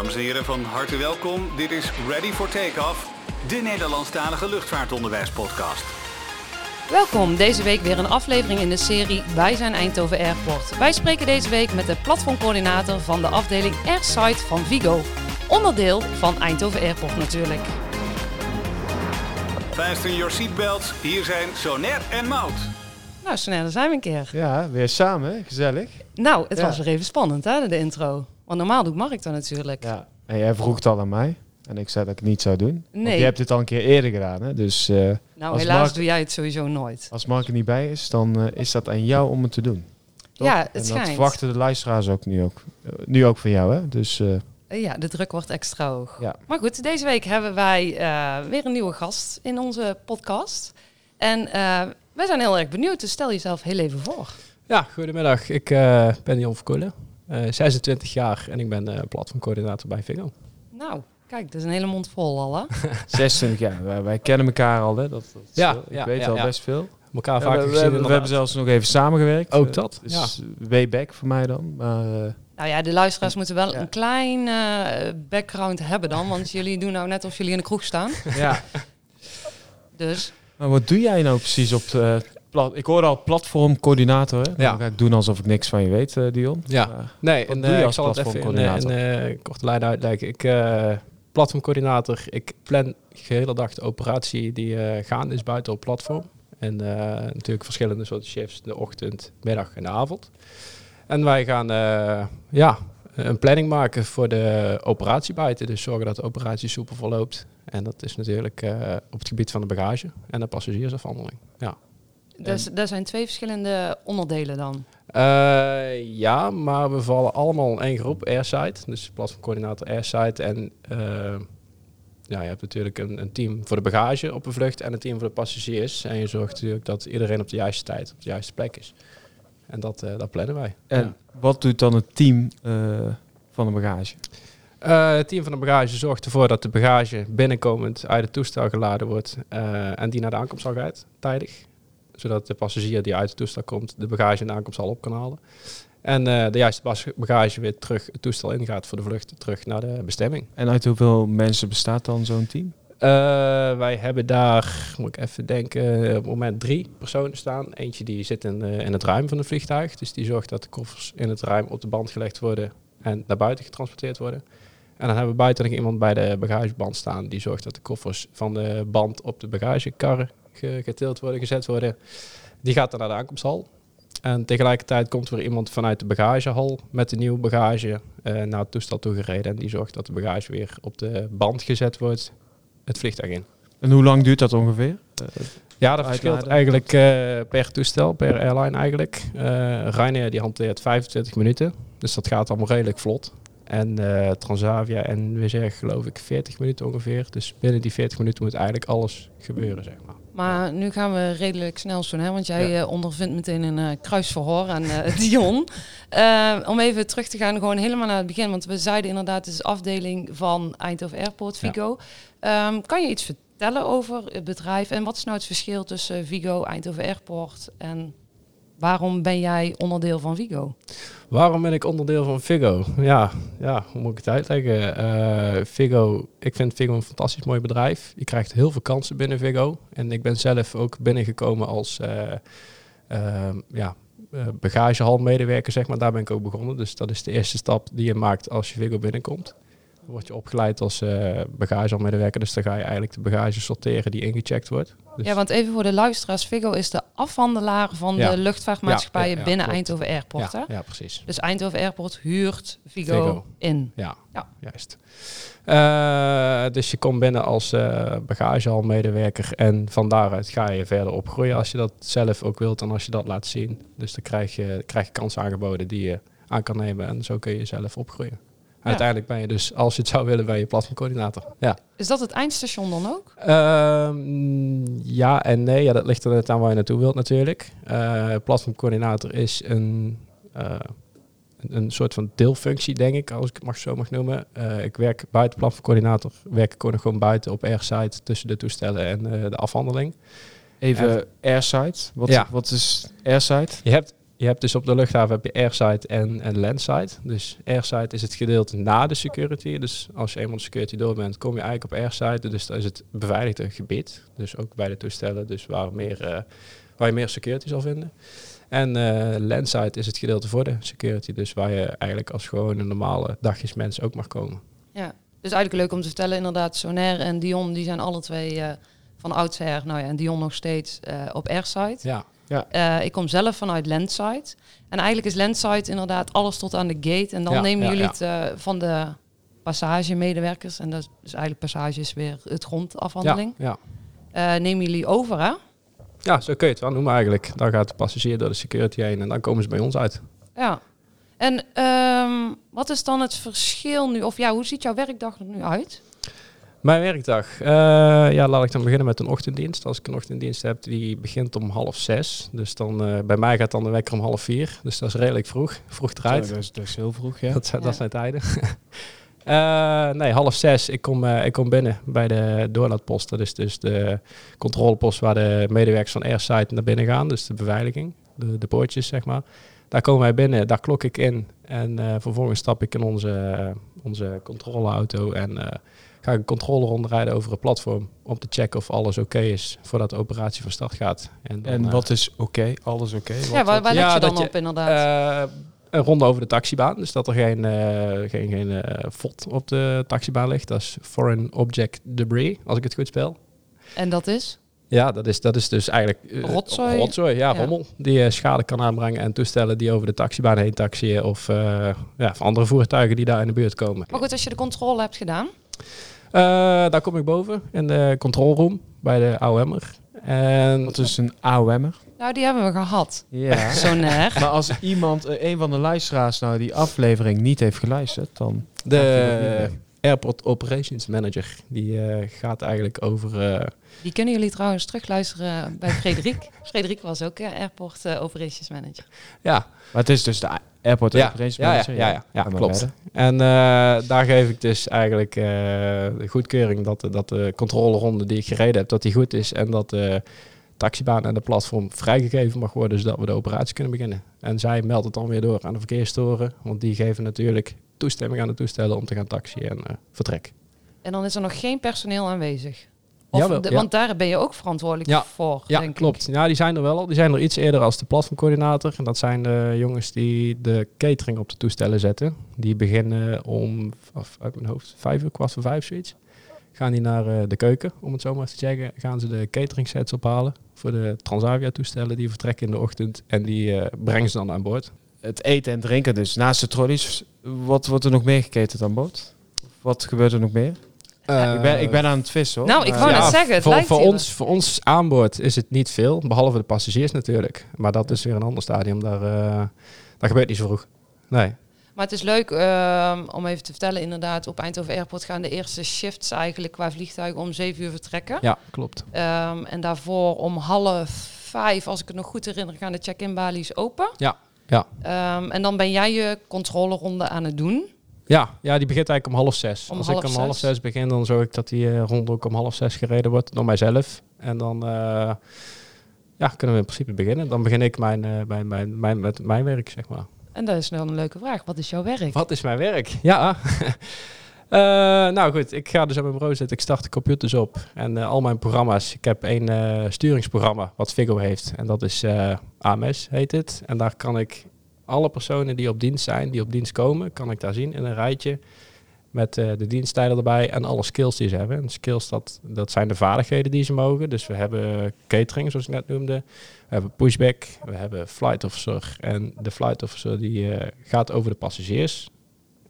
Dames en heren, van harte welkom. Dit is Ready for Takeoff, de Nederlandstalige luchtvaartonderwijspodcast. Welkom, deze week weer een aflevering in de serie Wij zijn Eindhoven Airport. Wij spreken deze week met de platformcoördinator van de afdeling Airside van Vigo. Onderdeel van Eindhoven Airport natuurlijk. Fasten your seatbelts, hier zijn Soner en Mout. Nou, snel, daar zijn we een keer. Ja, weer samen, gezellig. Nou, het Ja. was weer even spannend, hè, de intro. Want normaal doet Mark dat natuurlijk. Ja. En jij vroeg het al aan mij. En ik zei dat ik het niet zou doen. Want Nee. je hebt dit al een keer eerder gedaan. Hè? Dus eh, nou, helaas Mark- doe jij het sowieso nooit. als Mark er niet bij is, dan eh, is dat aan jou om het te doen. Toch? Ja, het en dat schijnt. verwachten de luisteraars ook nu ook. eh, nu ook van jou, hè? Dus Ja, de druk wordt extra hoog. Ja. Maar goed, deze week hebben wij eh, weer een nieuwe gast in onze podcast. En eh, wij zijn heel erg benieuwd, dus stel jezelf heel even voor. Ja, goedemiddag. Ik eh, ben Jan Verkoelen, 26 jaar en ik ben eh platformcoördinator bij Vigo. Nou, kijk, dat is een hele mond vol al, hè? 26 jaar. Wij, wij kennen elkaar al, hè? Dat, dat is Ja, ik ja, weet ja, al ja. best veel. Elkaar Ja, vaak we, we, gezien hebben, we hebben zelfs nog even samengewerkt. Ook Eh, dat, Dus way back voor mij dan. Maar eh, Nou ja, de luisteraars moeten wel Ja. een klein eh, background hebben dan, want jullie doen nou net of jullie in de kroeg staan. ja. Dus, Maar wat doe jij nou precies op de plat? Ik hoorde al platformcoördinator. Hè? Dan Ja. ga ik doen alsof ik niks van je weet, eh, Dion. Ja. Maar- Nee, en, doe je eh, als ik zal het even in, eh, eh, korte lijn uitleggen. Ik eh platformcoördinator, ik plan de hele dag de operatie die eh gaande is buiten op platform. En eh, natuurlijk verschillende soorten shifts, de ochtend, middag en de avond. En wij gaan eh, ja, een planning maken voor de operatie buiten. Dus zorgen dat de operatie soepel verloopt. En dat is natuurlijk eh, op het gebied van de bagage en de passagiersafhandeling. Ja. Dus daar zijn twee verschillende onderdelen dan. Eh, ja, maar we vallen allemaal in één groep, Airside. Dus platformcoördinator Airside. En eh, ja, je hebt natuurlijk een, een team voor de bagage op een vlucht en een team voor de passagiers. En je zorgt natuurlijk dat iedereen op de juiste tijd op de juiste plek is. En dat, eh, dat plannen wij. En Ja. wat doet dan het team eh, van de bagage? Eh, het team van de bagage zorgt ervoor dat de bagage binnenkomend uit het toestel geladen wordt eh, en die naar de aankomsthal gaat, tijdig. Zodat de passagier die uit het toestel komt, de bagage in de aankomsthal op kan halen. En eh, de juiste bagage weer terug het toestel ingaat voor de vlucht terug naar de bestemming. En uit hoeveel mensen bestaat dan zo'n team? Eh, wij hebben daar, moet ik even denken, op het moment drie personen staan. Eentje die zit in, eh, in het ruim van het vliegtuig. Dus die zorgt dat de koffers in het ruim op de band gelegd worden en naar buiten getransporteerd worden. En dan hebben we buiten nog iemand bij de bagageband staan. Die zorgt dat de koffers van de band op de bagagekarren ge- getild worden, gezet worden. Die gaat dan naar de aankomsthal. En tegelijkertijd komt er weer iemand vanuit de bagagehal met de nieuwe bagage eh, naar het toestel toegereden. En die zorgt dat de bagage weer op de band gezet wordt, het vliegtuig in. En hoe lang duurt dat ongeveer? Eh, Ja, dat verschilt eigenlijk eh, per toestel, per airline eigenlijk. Eh Ryanair die hanteert 25 minuten, dus dat gaat allemaal redelijk vlot. En eh, Transavia en Wizz geloof ik 40 minuten ongeveer. Dus binnen die 40 minuten moet eigenlijk alles gebeuren, zeg maar. Maar nu gaan we redelijk snel doen, hè? want jij Ja. eh, ondervindt meteen een eh, kruisverhoor aan eh, Dion. Om even terug te gaan, gewoon helemaal naar het begin. Want we zeiden inderdaad, het is afdeling van Eindhoven Airport, Ja. Vigo. Ehm, kan je iets vertellen over het bedrijf en wat is nou het verschil tussen Vigo, Eindhoven Airport en waarom ben jij onderdeel van Vigo? Waarom ben ik onderdeel van Figo? Ja, ja hoe moet ik het uitleggen? Eh Figo, ik vind Figo een fantastisch mooi bedrijf. Je krijgt heel veel kansen binnen Figo. En ik ben zelf ook binnengekomen als eh, ehm, ja, eh, bagagehalmedewerker, zeg maar. Daar ben ik ook begonnen. Dus dat is de eerste stap die je maakt als je Figo binnenkomt. Word je opgeleid als eh bagagehalmedewerker. Dus dan ga je eigenlijk de bagage sorteren die ingecheckt wordt. Dus Ja, want even voor de luisteraars, Vigo is de afhandelaar van Ja. de luchtvaartmaatschappijen Ja, binnen. Eindhoven Airport. ja, ja, precies. Dus Eindhoven Airport huurt Vigo, Vigo. in. Ja, Ja. juist. Eh, dus je komt binnen als eh bagagehalmedewerker en van daaruit ga je verder opgroeien als je dat zelf ook wilt en als je dat laat zien. Dus dan krijg je, krijg je kansen aangeboden die je aan kan nemen en zo kun je zelf opgroeien. Uiteindelijk ben je dus, als je het zou willen, ben je platformcoördinator. Ja. Is dat het eindstation dan ook? Ehm, ja en nee. Ja, dat ligt er net aan waar je naartoe wilt natuurlijk. Eh platformcoördinator is een, eh, een, een soort van deelfunctie, denk ik, als ik het mag zo mag noemen. Eh, ik werk buiten platformcoördinator, werk ik gewoon buiten op airside tussen de toestellen en eh, de afhandeling. Even airside. Wat, Ja. wat is airside? Je hebt je hebt dus op de luchthaven heb je airside en, en landside. Dus airside is het gedeelte na de security. Dus als je eenmaal de security door bent, kom je eigenlijk op airside. Dus dat is het beveiligde gebied. Dus ook bij de toestellen, dus waar, meer, eh, waar je meer security zal vinden. En eh landside is het gedeelte voor de security. Dus waar je eigenlijk als gewoon een normale dagjesmens ook mag komen. Ja. Dus eigenlijk leuk om te vertellen, inderdaad, Sonair en Dion, die zijn alle twee eh, van oudsher, nou ja, en Dion nog steeds eh, op airside. Ja, Eh, ik kom zelf vanuit landside. En eigenlijk is landside inderdaad alles tot aan de gate. En dan Ja, nemen ja, jullie ja. het eh, van de passagemedewerkers. En dat is dus eigenlijk passage is weer het grondafhandeling. ja, ja. Nemen jullie over, hè? ja, zo kun je het wel noemen eigenlijk. Dan gaat de passagier door de security heen en dan komen ze bij ons uit. Ja. En ehm, wat is dan het verschil nu? Of ja, hoe ziet jouw werkdag er nu uit? Mijn werkdag. eh, ja, laat ik dan beginnen met een ochtenddienst. Als ik een ochtenddienst heb, die begint om half zes. Dus dan, eh, bij mij gaat dan de wekker om half vier. Dus dat is redelijk vroeg. Vroeg eruit. Dat, is, dat is heel vroeg, ja. Dat, Ja. dat zijn tijden. Eh, nee, half zes. Ik kom, eh, ik kom binnen bij de doorlaatpost. Dat is dus de controlepost waar de medewerkers van Airside naar binnen gaan. Dus de beveiliging, de, de poortjes zeg maar. Daar komen wij binnen, daar klok ik in. En eh, vervolgens stap ik in onze, eh, onze controleauto en eh, ga ik een controleronde rijden over het platform. Om te checken of alles oké is voordat de operatie van start gaat. dan, En eh, wat is oké? Alles oké? Ja, waar, waar ja, let je dan je, op inderdaad? eh, een ronde over de taxibaan. Dus dat er geen, eh, geen, geen eh, FOD op de taxibaan ligt. Dat is Foreign Object Debris, als ik het goed spel. en dat is? Ja, dat is, dat is dus eigenlijk... eh, Rotzooi? Rotzooi, ja, Ja. rommel. Die eh, schade kan aanbrengen en toestellen die over de taxibaan heen taxiën. Of, eh, ja, of andere voertuigen die daar in de buurt komen. Maar goed, als je de controle hebt gedaan. Eh, daar kom ik boven in de control room bij de AOM'er. En Wat is een AOM'er? Nou, die hebben we gehad. Ja. Sonair. maar als iemand, een van de luisteraars, nou die aflevering niet heeft geluisterd, dan... de Airport Operations Manager, die eh, gaat eigenlijk over... Die kunnen jullie trouwens terugluisteren bij Frederik. Frederik was ook eh, Airport eh, Operations Manager. ja, Maar het is dus de Airport Ja, Operations ja, ja, Manager, ja, ja, ja, maar klopt. En eh, daar geef ik dus eigenlijk eh, de goedkeuring dat, de- dat de controleronde die ik gereden heb, dat die goed is. En dat de taxibaan en de platform vrijgegeven mag worden, zodat we de operatie kunnen beginnen. En zij meldt het dan weer door aan de verkeerstoren, want die geven natuurlijk toestemming aan de toestellen om te gaan taxiën en vertrek. En dan is er nog geen personeel aanwezig. Of Jawel, de- ja. Want daar ben je ook verantwoordelijk Ja, voor, Ja, denk klopt. ik. Ja, die zijn er wel al. Die zijn er iets eerder als de platformcoördinator. En dat zijn de jongens die de catering op de toestellen zetten. Die beginnen om, of uit mijn hoofd, vijf uur, kwart voor vijf, zoiets. Gaan die naar eh, de keuken, om het zo maar te zeggen. Gaan ze de catering sets ophalen voor de Transavia toestellen. Die vertrekken in de ochtend en die eh, brengen ze dan aan boord. Het eten en drinken dus. Naast de trolleys, wat wordt er nog meer geketend aan boord? Wat gebeurt er nog meer? Ik, ben, ik ben aan het vissen hoor. Nou, ik wou net zeggen, het voor, lijkt voor, ons, voor ons aan boord is het niet veel, behalve de passagiers natuurlijk. Maar dat is weer een ander stadium. Daar, eh daar gebeurt niet zo vroeg. Nee. Maar het is leuk ehm, om even te vertellen, inderdaad, op Eindhoven Airport gaan de eerste shifts eigenlijk qua vliegtuigen om zeven uur vertrekken. Ja, klopt. Ehm, en daarvoor om half vijf, als ik het nog goed herinner, gaan de check-in balies open. Ja, ja. Ehm, en dan ben jij je controleronde aan het doen. Ja, ja, die begint eigenlijk om half zes. Om Als half ik om half zes. zes begin, dan zorg ik dat die eh, rond ook om half zes gereden wordt door mijzelf. En dan eh, ja, kunnen we in principe beginnen. Dan begin ik mijn, eh, mijn, mijn, mijn, met mijn werk, zeg maar. En dat is dan een leuke vraag. Wat is jouw werk? Wat is mijn werk? Ja. Nou goed, ik ga dus op mijn bureau zitten. Ik start de computers op. En al mijn programma's. Ik heb één sturingsprogramma wat Vigo heeft. En dat is AMS, heet het. En daar kan ik alle personen die op dienst zijn, die op dienst komen, kan ik daar zien in een rijtje. Met eh, de diensttijden erbij en alle skills die ze hebben. En skills, dat, dat zijn de vaardigheden die ze mogen. Dus we hebben catering, zoals ik net noemde. We hebben pushback, we hebben flight officer. En de flight officer die eh, gaat over de passagiers.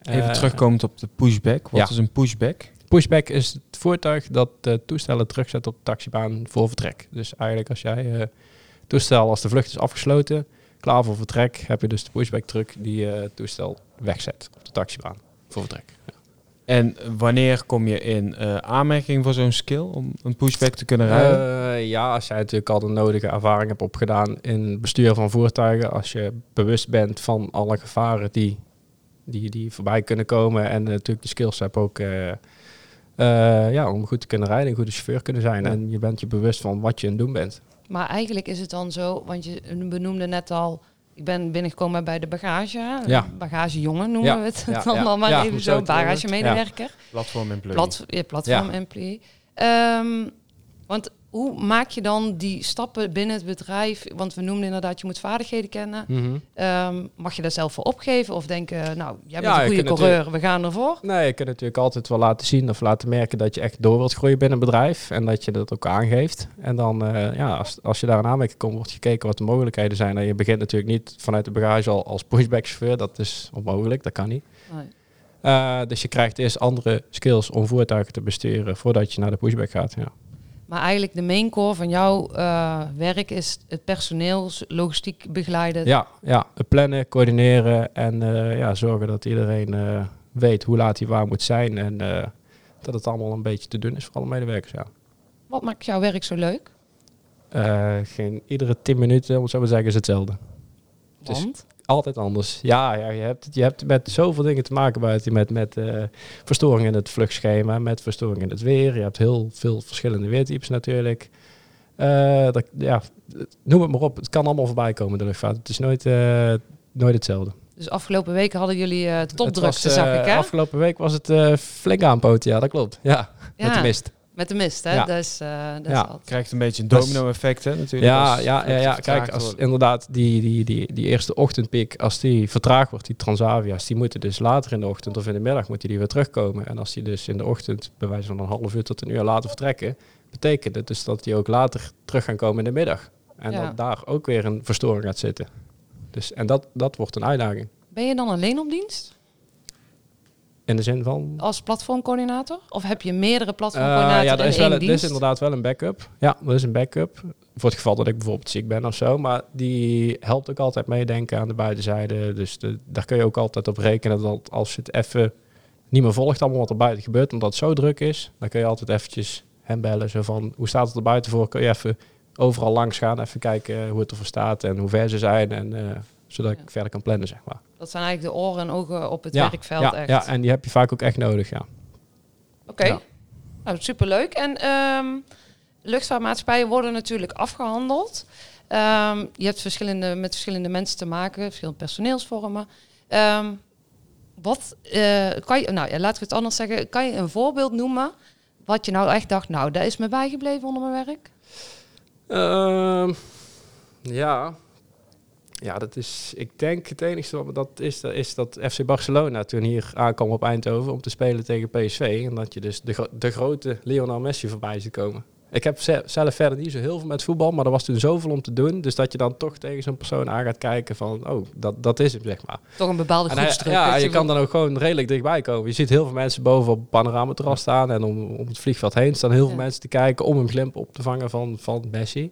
Even Eh, terugkomend op de pushback. Wat ja. is een pushback? Pushback is het voertuig dat de toestellen terugzet op de taxibaan voor vertrek. Dus eigenlijk als jij toestel, als de vlucht is afgesloten, klaar voor vertrek, heb je dus de pushback truck die eh, het toestel wegzet op de taxibaan voor vertrek. Ja. En wanneer kom je in eh, aanmerking voor zo'n skill om een pushback te kunnen rijden? Eh, ja, als jij natuurlijk al de nodige ervaring hebt opgedaan in bestuur van voertuigen, als je bewust bent van alle gevaren die, die, die voorbij kunnen komen en natuurlijk de skills hebt ook eh, eh, ja, om goed te kunnen rijden, een goede chauffeur kunnen zijn en je bent je bewust van wat je aan het doen bent. Maar eigenlijk is het dan zo, want je benoemde net al, ik ben binnengekomen bij de bagage. Ja. Bagagejongen noemen Ja, we het ja, dan, ja. dan maar Ja, even zo. Bagagemedewerker. Platform employee. Plat, ja, platform employee. Ehm, want hoe maak je dan die stappen binnen het bedrijf? Want we noemden inderdaad, je moet vaardigheden kennen. Mhm. Ehm, mag je daar zelf voor opgeven? Of denken, nou, jij bent Ja, een goede coureur, we gaan ervoor. Nee, je kunt natuurlijk altijd wel laten zien of laten merken dat je echt door wilt groeien binnen een bedrijf. En dat je dat ook aangeeft. En dan, eh, ja, als, als je daar een aanmerking komt, wordt gekeken wat de mogelijkheden zijn. En je begint natuurlijk niet vanuit de bagage al als pushback chauffeur. Dat is onmogelijk, dat kan niet. Nee. Eh, dus je krijgt eerst andere skills om voertuigen te besturen voordat je naar de pushback gaat. Ja. Maar eigenlijk de main core van jouw eh, werk is het personeel, logistiek begeleiden. Ja, ja, plannen, coördineren en eh, ja, zorgen dat iedereen eh, weet hoe laat hij waar moet zijn. En dat het allemaal een beetje te doen is voor alle medewerkers. Ja. Wat maakt jouw werk zo leuk? Geen, iedere 10 minuten, om het zo maar te zeggen, is hetzelfde. Het is Want? Altijd anders. Ja, ja je, hebt, je hebt met zoveel dingen te maken buiten. Met, met eh, verstoringen in het vluchtschema, met verstoringen in het weer. Je hebt heel veel verschillende weertypes natuurlijk. Eh, dat, ja, noem het maar op. Het kan allemaal voorbij komen, de luchtvaart. Het is nooit, eh, nooit hetzelfde. Dus afgelopen weken hadden jullie Het topdrukte, zag ik hè? Afgelopen week was het flink aanpoten, ja, dat klopt. Ja, met de mist. Met de mist, hè? Ja. Dus, eh, dat is Ja. altijd- krijgt een beetje een domino-effect, hè, natuurlijk. Ja, als ja, ja, kijk, als worden. inderdaad die, die, die, die eerste ochtendpiek, als die vertraagd wordt, die Transavia's, die moeten dus later in de ochtend of in de middag moeten die weer terugkomen. En als die dus in de ochtend, bij wijze van een half uur tot een uur later vertrekken, betekent het dus dat die ook later terug gaan komen in de middag. En Ja. dat daar ook weer een verstoring gaat zitten. Dus, en dat, dat wordt een uitdaging. Ben je dan alleen op dienst In de zin van... als platformcoördinator? Of heb je meerdere Eh, platformcoördinatoren ja, er is, wel, er is inderdaad wel een backup. Ja, er is een backup. Voor het geval dat ik bijvoorbeeld ziek ben of zo. Maar die helpt ook altijd meedenken aan de buitenzijde. Dus de, daar kun je ook altijd op rekenen dat als je het even niet meer volgt, allemaal wat er buiten gebeurt, omdat het zo druk is, dan kun je altijd eventjes hem bellen. Zo van, hoe staat het er buiten voor? Kun je even overal langs gaan, even kijken hoe het ervoor staat en hoe ver ze zijn. En, eh, zodat ik verder kan plannen, zeg maar. Dat zijn eigenlijk de oren en ogen op het werkveld ja, echt. ja, en die heb je vaak ook echt nodig, ja. Oké, Ja. nou, superleuk. En ehm, luchtvaartmaatschappijen worden natuurlijk afgehandeld. Ehm, je hebt verschillende, met verschillende mensen te maken, verschillende personeelsvormen. Ehm, wat eh, kan je, nou ja, laten we het anders zeggen, kan je een voorbeeld noemen wat je nou echt dacht, nou, dat is me bijgebleven onder mijn werk? Ja. Ja, dat is, ik denk het enige wat dat is, dat is dat FC Barcelona toen hier aankwam op Eindhoven om te spelen tegen PSV. En dat je dus de, de grote Lionel Messi voorbij ziet komen. Ik heb ze- zelf verder niet zo heel veel met voetbal, maar er was toen zoveel om te doen. Dus dat je dan toch tegen zo'n persoon aan gaat kijken van, oh, dat, dat is hem, zeg maar. Toch een bepaalde groepsdruk. ja, je kan dan ook gewoon redelijk dichtbij komen. Je ziet heel veel mensen boven op het panoramaterras staan en om, om het vliegveld heen staan heel veel Ja. mensen te kijken om een glimp op te vangen van, van Messi.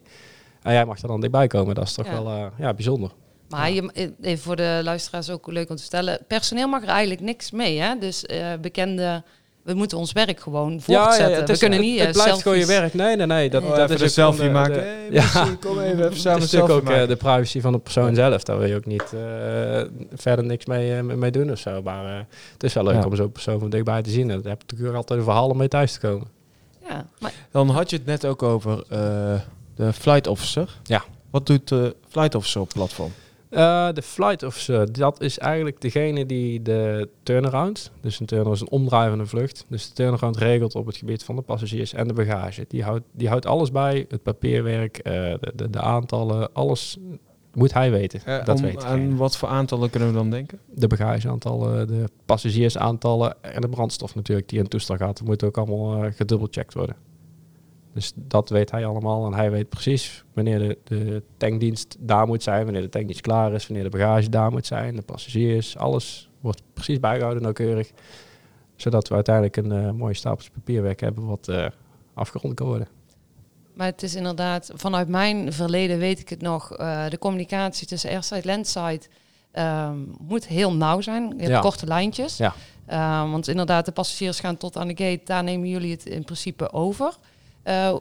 En jij mag er dan dichtbij komen. Dat is toch Ja. wel eh, ja, bijzonder. Maar je, eh, even voor de luisteraars ook leuk om te vertellen. Personeel mag er eigenlijk niks mee. Hè? Dus eh, bekende, we moeten ons werk gewoon voortzetten. het we is- kunnen het- niet Het, eh, blijft gewoon je werk. Nee, nee, nee. Dat. Oh, dat even is een selfie maken. de- Hey, ja. Kom even, even Het samen is een selfie natuurlijk ook eh, maken. de privacy van de persoon zelf. Daar wil je ook niet eh, verder niks mee, mee doen of zo. Maar eh, het is wel leuk Ja. om zo'n persoon van dichtbij te zien. En daar heb je natuurlijk altijd een verhaal om mee thuis te komen. Ja, maar Dan had je het net ook over eh, de flight officer. Ja. Wat doet de flight officer op het platform? Eh, de flight officer, dat is eigenlijk degene die de turnaround, dus een turnaround is een omdraai van een vlucht, dus de turnaround regelt op het gebied van de passagiers en de bagage. Die houdt, die houdt alles bij, het papierwerk, eh, de, de, de aantallen, alles moet hij weten. Eh, dat om- weet hij. aan wat voor aantallen kunnen we dan denken? De bagageaantallen, de passagiersaantallen en de brandstof natuurlijk die in het toestel gaat. Dat moet ook allemaal gedubbelcheckt worden. Dus dat weet hij allemaal. En hij weet precies wanneer de, de tankdienst daar moet zijn, wanneer de tankdienst klaar is, wanneer de bagage daar moet zijn, de passagiers. Alles wordt precies bijgehouden nauwkeurig. Zodat we uiteindelijk een eh, mooie stapels papierwerk hebben wat eh, afgerond kan worden. Maar het is inderdaad, vanuit mijn verleden weet ik het nog, eh, de communicatie tussen airside en landside ehm, moet heel nauw zijn. Je hebt Ja. korte lijntjes. Ja. Eh, want inderdaad, de passagiers gaan tot aan de gate, daar nemen jullie het in principe over. Eh,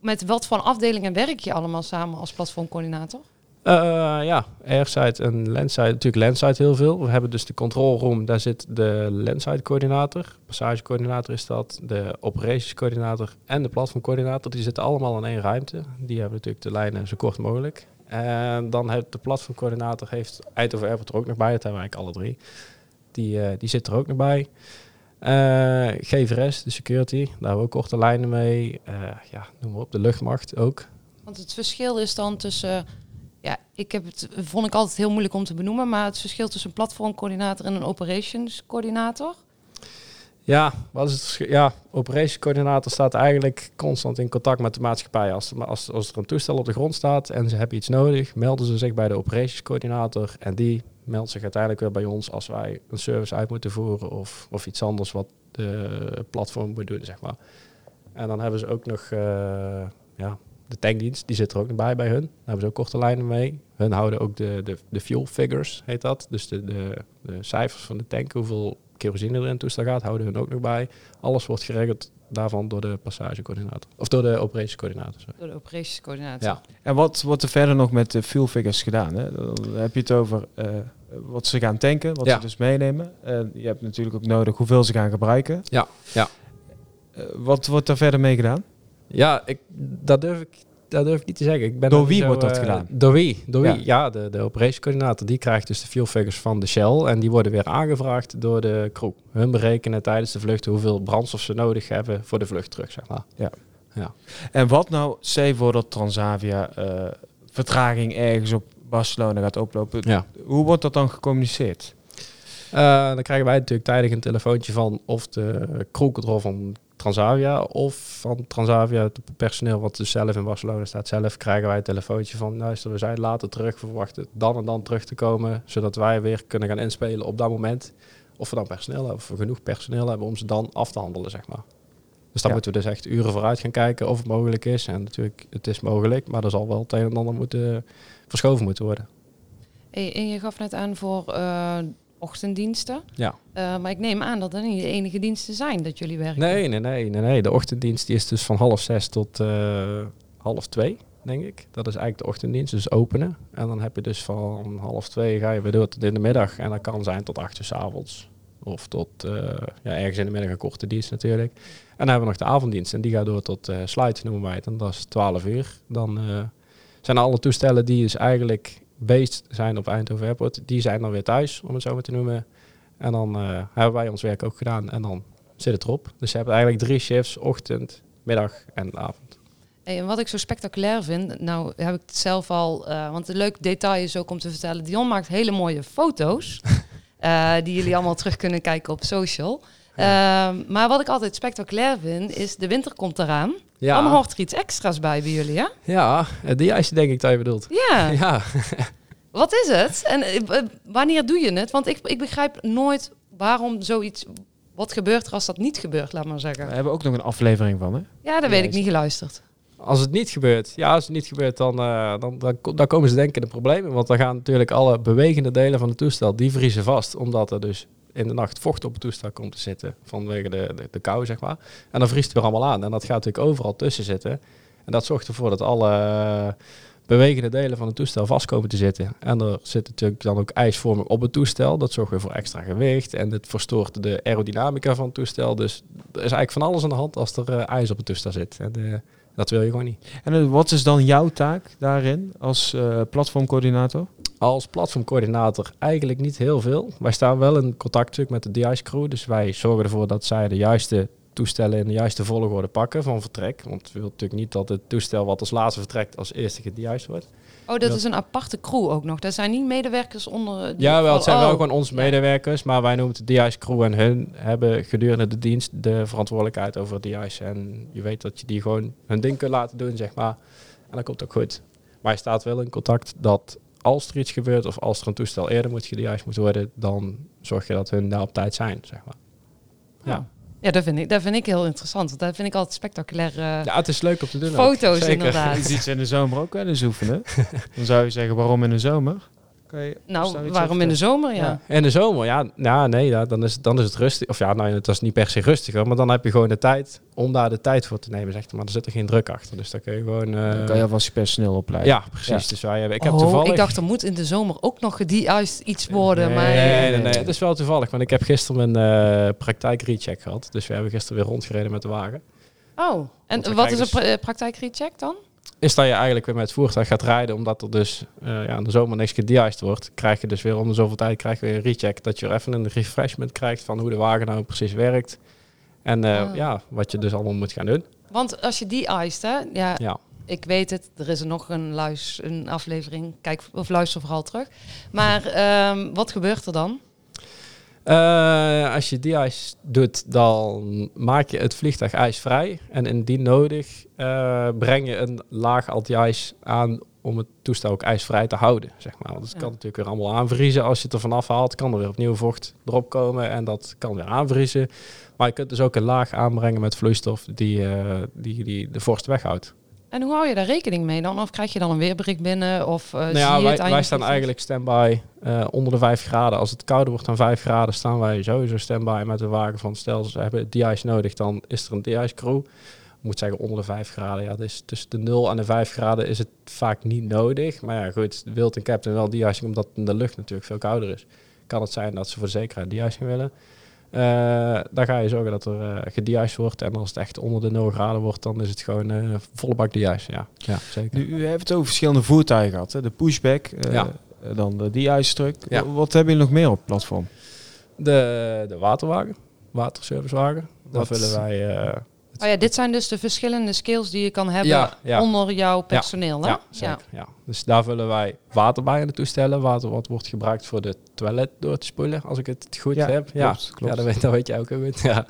met wat voor afdelingen werk je allemaal samen als platformcoördinator? Eh, ja, airside en landside. Natuurlijk landside heel veel. We hebben dus de control room. Daar zit de landside coördinator. Passagecoördinator is dat. De operations coördinator en de platformcoördinator. Die zitten allemaal in één ruimte. Die hebben natuurlijk de lijnen zo kort mogelijk. En dan heeft de platformcoördinator heeft Eindhoven Airport er ook nog bij. Dat hebben eigenlijk alle drie. Die, eh, die zit er ook nog bij. GVRS, de security, daar hebben we ook korte lijnen mee. Eh, ja, noem maar op, de luchtmacht ook. Want het verschil is dan tussen... Ja, ik heb het, vond ik altijd heel moeilijk om te benoemen, maar het verschil tussen een platformcoördinator en een operations coördinator. Ja, wat is het verschil? Ja, operatiescoördinator staat eigenlijk constant in contact met de maatschappij. Als, als, als er een toestel op de grond staat en ze hebben iets nodig, melden ze zich bij de operatiescoördinator en die meldt zich uiteindelijk weer bij ons als wij een service uit moeten voeren of, of iets anders wat de platform moet doen, zeg maar. En dan hebben ze ook nog uh, ja, de tankdienst, die zit er ook nog bij bij hun. Daar hebben ze ook korte lijnen mee. Hun houden ook de, de, de fuel figures, heet dat. Dus de, de, de cijfers van de tank, hoeveel kerosine er in het toestel gaat, houden hun ook nog bij. Alles wordt geregeld daarvan door de passagecoördinator. Of door de operatiescoördinator. Sorry. Door de operatiescoördinator. Ja. En wat wordt er verder nog met de fuel figures gedaan? Hè? Dan heb je het over uh, wat ze gaan tanken, wat ja. ze dus meenemen. En je hebt natuurlijk ook nodig hoeveel ze gaan gebruiken. Ja, ja. Uh, wat wordt daar verder mee gedaan? Ja, ik, dat durf ik dat durf ik niet te zeggen. Ik ben door wie wordt dat uh, gedaan? Door wie? Door wie? Ja, ja de, de operatiescoördinator die krijgt dus de fuel figures van de Shell en die worden weer aangevraagd door de crew. Hun berekenen tijdens de vlucht hoeveel brandstof ze nodig hebben voor de vlucht terug, zeg maar. Ja. ja. En wat nou, stel voor dat Transavia uh, vertraging ergens op Barcelona gaat oplopen. Ja. Hoe wordt dat dan gecommuniceerd? Uh, dan krijgen wij natuurlijk tijdig een telefoontje van of de crew control van Transavia of van Transavia, het personeel wat dus zelf in Barcelona staat zelf, krijgen wij een telefoontje van, luister, we zijn later terug, we verwachten dan en dan terug te komen, zodat wij weer kunnen gaan inspelen op dat moment. Of we dan personeel hebben, of we genoeg personeel hebben om ze dan af te handelen, zeg maar. Dus dan ja. moeten we dus echt uren vooruit gaan kijken of het mogelijk is. En natuurlijk, het is mogelijk, maar er zal wel het een en ander moeten verschoven moeten worden. Hey, en je gaf net aan voor uh, ochtenddiensten. Ja. Uh, maar ik neem aan dat er niet de enige diensten zijn dat jullie werken. Nee, nee, nee, nee, nee. De ochtenddienst die is dus van half zes tot uh, half twee, denk ik. Dat is eigenlijk de ochtenddienst, dus openen. En dan heb je dus van half twee ga je weer door tot in de middag. En dat kan zijn tot acht uur s avonds. Of tot ja, ergens in de middag een korte dienst natuurlijk. En dan hebben we nog de avonddienst. En die gaat door tot uh, sluiten noemen wij het. En dat is 12 uur. Dan zijn alle toestellen die dus eigenlijk based zijn op Eindhoven Airport, die zijn dan weer thuis, om het zo maar te noemen. En dan uh, hebben wij ons werk ook gedaan en dan zit het erop. Dus ze hebben eigenlijk drie shifts, ochtend, middag en avond. Hey, en wat ik zo spectaculair vind, nou heb ik het zelf al, uh, want een leuk detail is ook om te vertellen, Dion maakt hele mooie foto's, uh, die jullie allemaal terug kunnen kijken op social. Ja. maar wat ik altijd spectaculair vind, is de winter komt eraan. Ja. Dan hoort er iets extra's bij bij jullie, hè? Ja, die ijsje denk ik dat je bedoelt. Ja. ja. Wat is het? En uh, wanneer doe je het? Want ik, ik begrijp nooit waarom zoiets... Wat gebeurt er als dat niet gebeurt, laat maar zeggen. We hebben ook nog een aflevering van, hè? Ja, daar weet ik niet geluisterd. Als het niet gebeurt, ja, als het niet gebeurt, dan, uh, dan, dan, dan komen ze denken in de problemen. Want dan gaan natuurlijk alle bewegende delen van het toestel, die vriezen vast. Omdat er dus in de nacht vocht op het toestel komt te zitten vanwege de, de, kou, zeg maar. En dan vriest het weer allemaal aan. En dat gaat natuurlijk overal tussen zitten. En dat zorgt ervoor dat alle uh, bewegende delen van het toestel vast komen te zitten. En er zit natuurlijk dan ook ijsvorming op het toestel. Dat zorgt weer voor extra gewicht. En het verstoort de aerodynamica van het toestel. Dus er is eigenlijk van alles aan de hand als er uh, ijs op het toestel zit. En uh, dat wil je gewoon niet. En wat is dan jouw taak daarin als platformcoördinator? Als platformcoördinator eigenlijk niet heel veel. Wij staan wel in contact met de DICE crew. Dus wij zorgen ervoor dat zij de juiste toestellen in de juiste volgorde pakken van vertrek. Want we willen natuurlijk niet dat het toestel wat als laatste vertrekt als eerste gedijuist wordt. Oh, dat is een aparte crew ook nog. Daar zijn niet medewerkers onder. Ja, wel, het zijn oh. wel gewoon onze medewerkers, maar wij noemen het de DICE crew en hun hebben gedurende de dienst de verantwoordelijkheid over DICE. En je weet dat je die gewoon hun ding kunt laten doen, zeg maar. En dat komt ook goed. Maar je staat wel in contact dat als er iets gebeurt of als er een toestel eerder moet gejuist moet worden, dan zorg je dat hun daar op tijd zijn, zeg maar. Ja. Ja, dat vind ik, dat vind ik heel interessant. Dat vind ik altijd spectaculair. Uh, ja, het is leuk om te doen. Foto's inderdaad. Je ziet ze in de zomer ook wel eens oefenen. dan zou je zeggen, waarom in de zomer? Je, nou, waarom in de zomer, ja. ja. In de zomer, ja, nou, nee, ja, dan, is, dan is het rustig. Of ja, nou, het is niet per se rustiger, maar dan heb je gewoon de tijd om daar de tijd voor te nemen, zeg maar. Er zit er geen druk achter, dus dan kun je gewoon... Uh, dan kan je alvast je personeel opleiden. Ja, precies. Dus wij hebben, ik heb oh, toevallig... ik dacht, er moet in de zomer ook nog gedie-juist iets worden, nee, maar... Nee, nee, nee, het is wel toevallig, want ik heb gisteren mijn uh, praktijk-recheck gehad. Dus we hebben gisteren weer rondgereden met de wagen. Oh, en wat is een pra praktijk-recheck dan? Is dat je eigenlijk weer met het voertuig gaat rijden, omdat er dus uh, ja, in de zomer niks gede wordt, krijg je dus weer om de zoveel tijd krijg je weer een recheck, dat je er even een refreshment krijgt van hoe de wagen nou precies werkt. En uh, ja, wat je dus allemaal moet gaan doen. Want als je die iced, hè, ja, ja. ik weet het, er is er nog een, luis, een aflevering, kijk of luister vooral terug. Maar um, wat gebeurt er dan? Uh, als je die ijs doet, dan maak je het vliegtuig ijsvrij. En indien nodig, uh, breng je een laag anti-ijs aan om het toestel ook ijsvrij te houden. Zeg maar. Want het kan natuurlijk weer allemaal aanvriezen. Als je het er vanaf haalt, kan er weer opnieuw vocht erop komen en dat kan weer aanvriezen. Maar je kunt dus ook een laag aanbrengen met vloeistof die, uh, die, die de vorst weghoudt. En hoe hou je daar rekening mee dan? Of krijg je dan een weerbericht binnen? Of, uh, nou ja, wij, wij staan eigenlijk standby uh, onder de 5 graden. Als het kouder wordt dan 5 graden, staan wij sowieso standby met de wagen van stel ze hebben de nodig, dan is er een de crew. Ik moet zeggen onder de 5 graden. Ja, dus tussen de 0 en de 5 graden is het vaak niet nodig. Maar ja, goed, wilt een captain wel de omdat de lucht natuurlijk veel kouder is. Kan het zijn dat ze voor zekerheid willen. Uh, dan ga je zorgen dat er uh, wordt. En als het echt onder de 0 graden wordt, dan is het gewoon uh, volle bak de Ja, ja zeker. Nu, u heeft het over verschillende voertuigen gehad. Hè? De pushback, ja. dan de de Ja. Wat hebben jullie nog meer op het platform? De, de waterwagen, waterservicewagen. Daar vullen wij Oh ja, dit zijn dus de verschillende skills die je kan hebben onder jouw personeel. Ja, ja, ja, Dus daar vullen wij water bij in de toestellen. Water wat wordt gebruikt voor de toilet door te spoelen, als ik het goed heb. ja, klopt. ja dat, weet, dat weet je ook goed. Ja.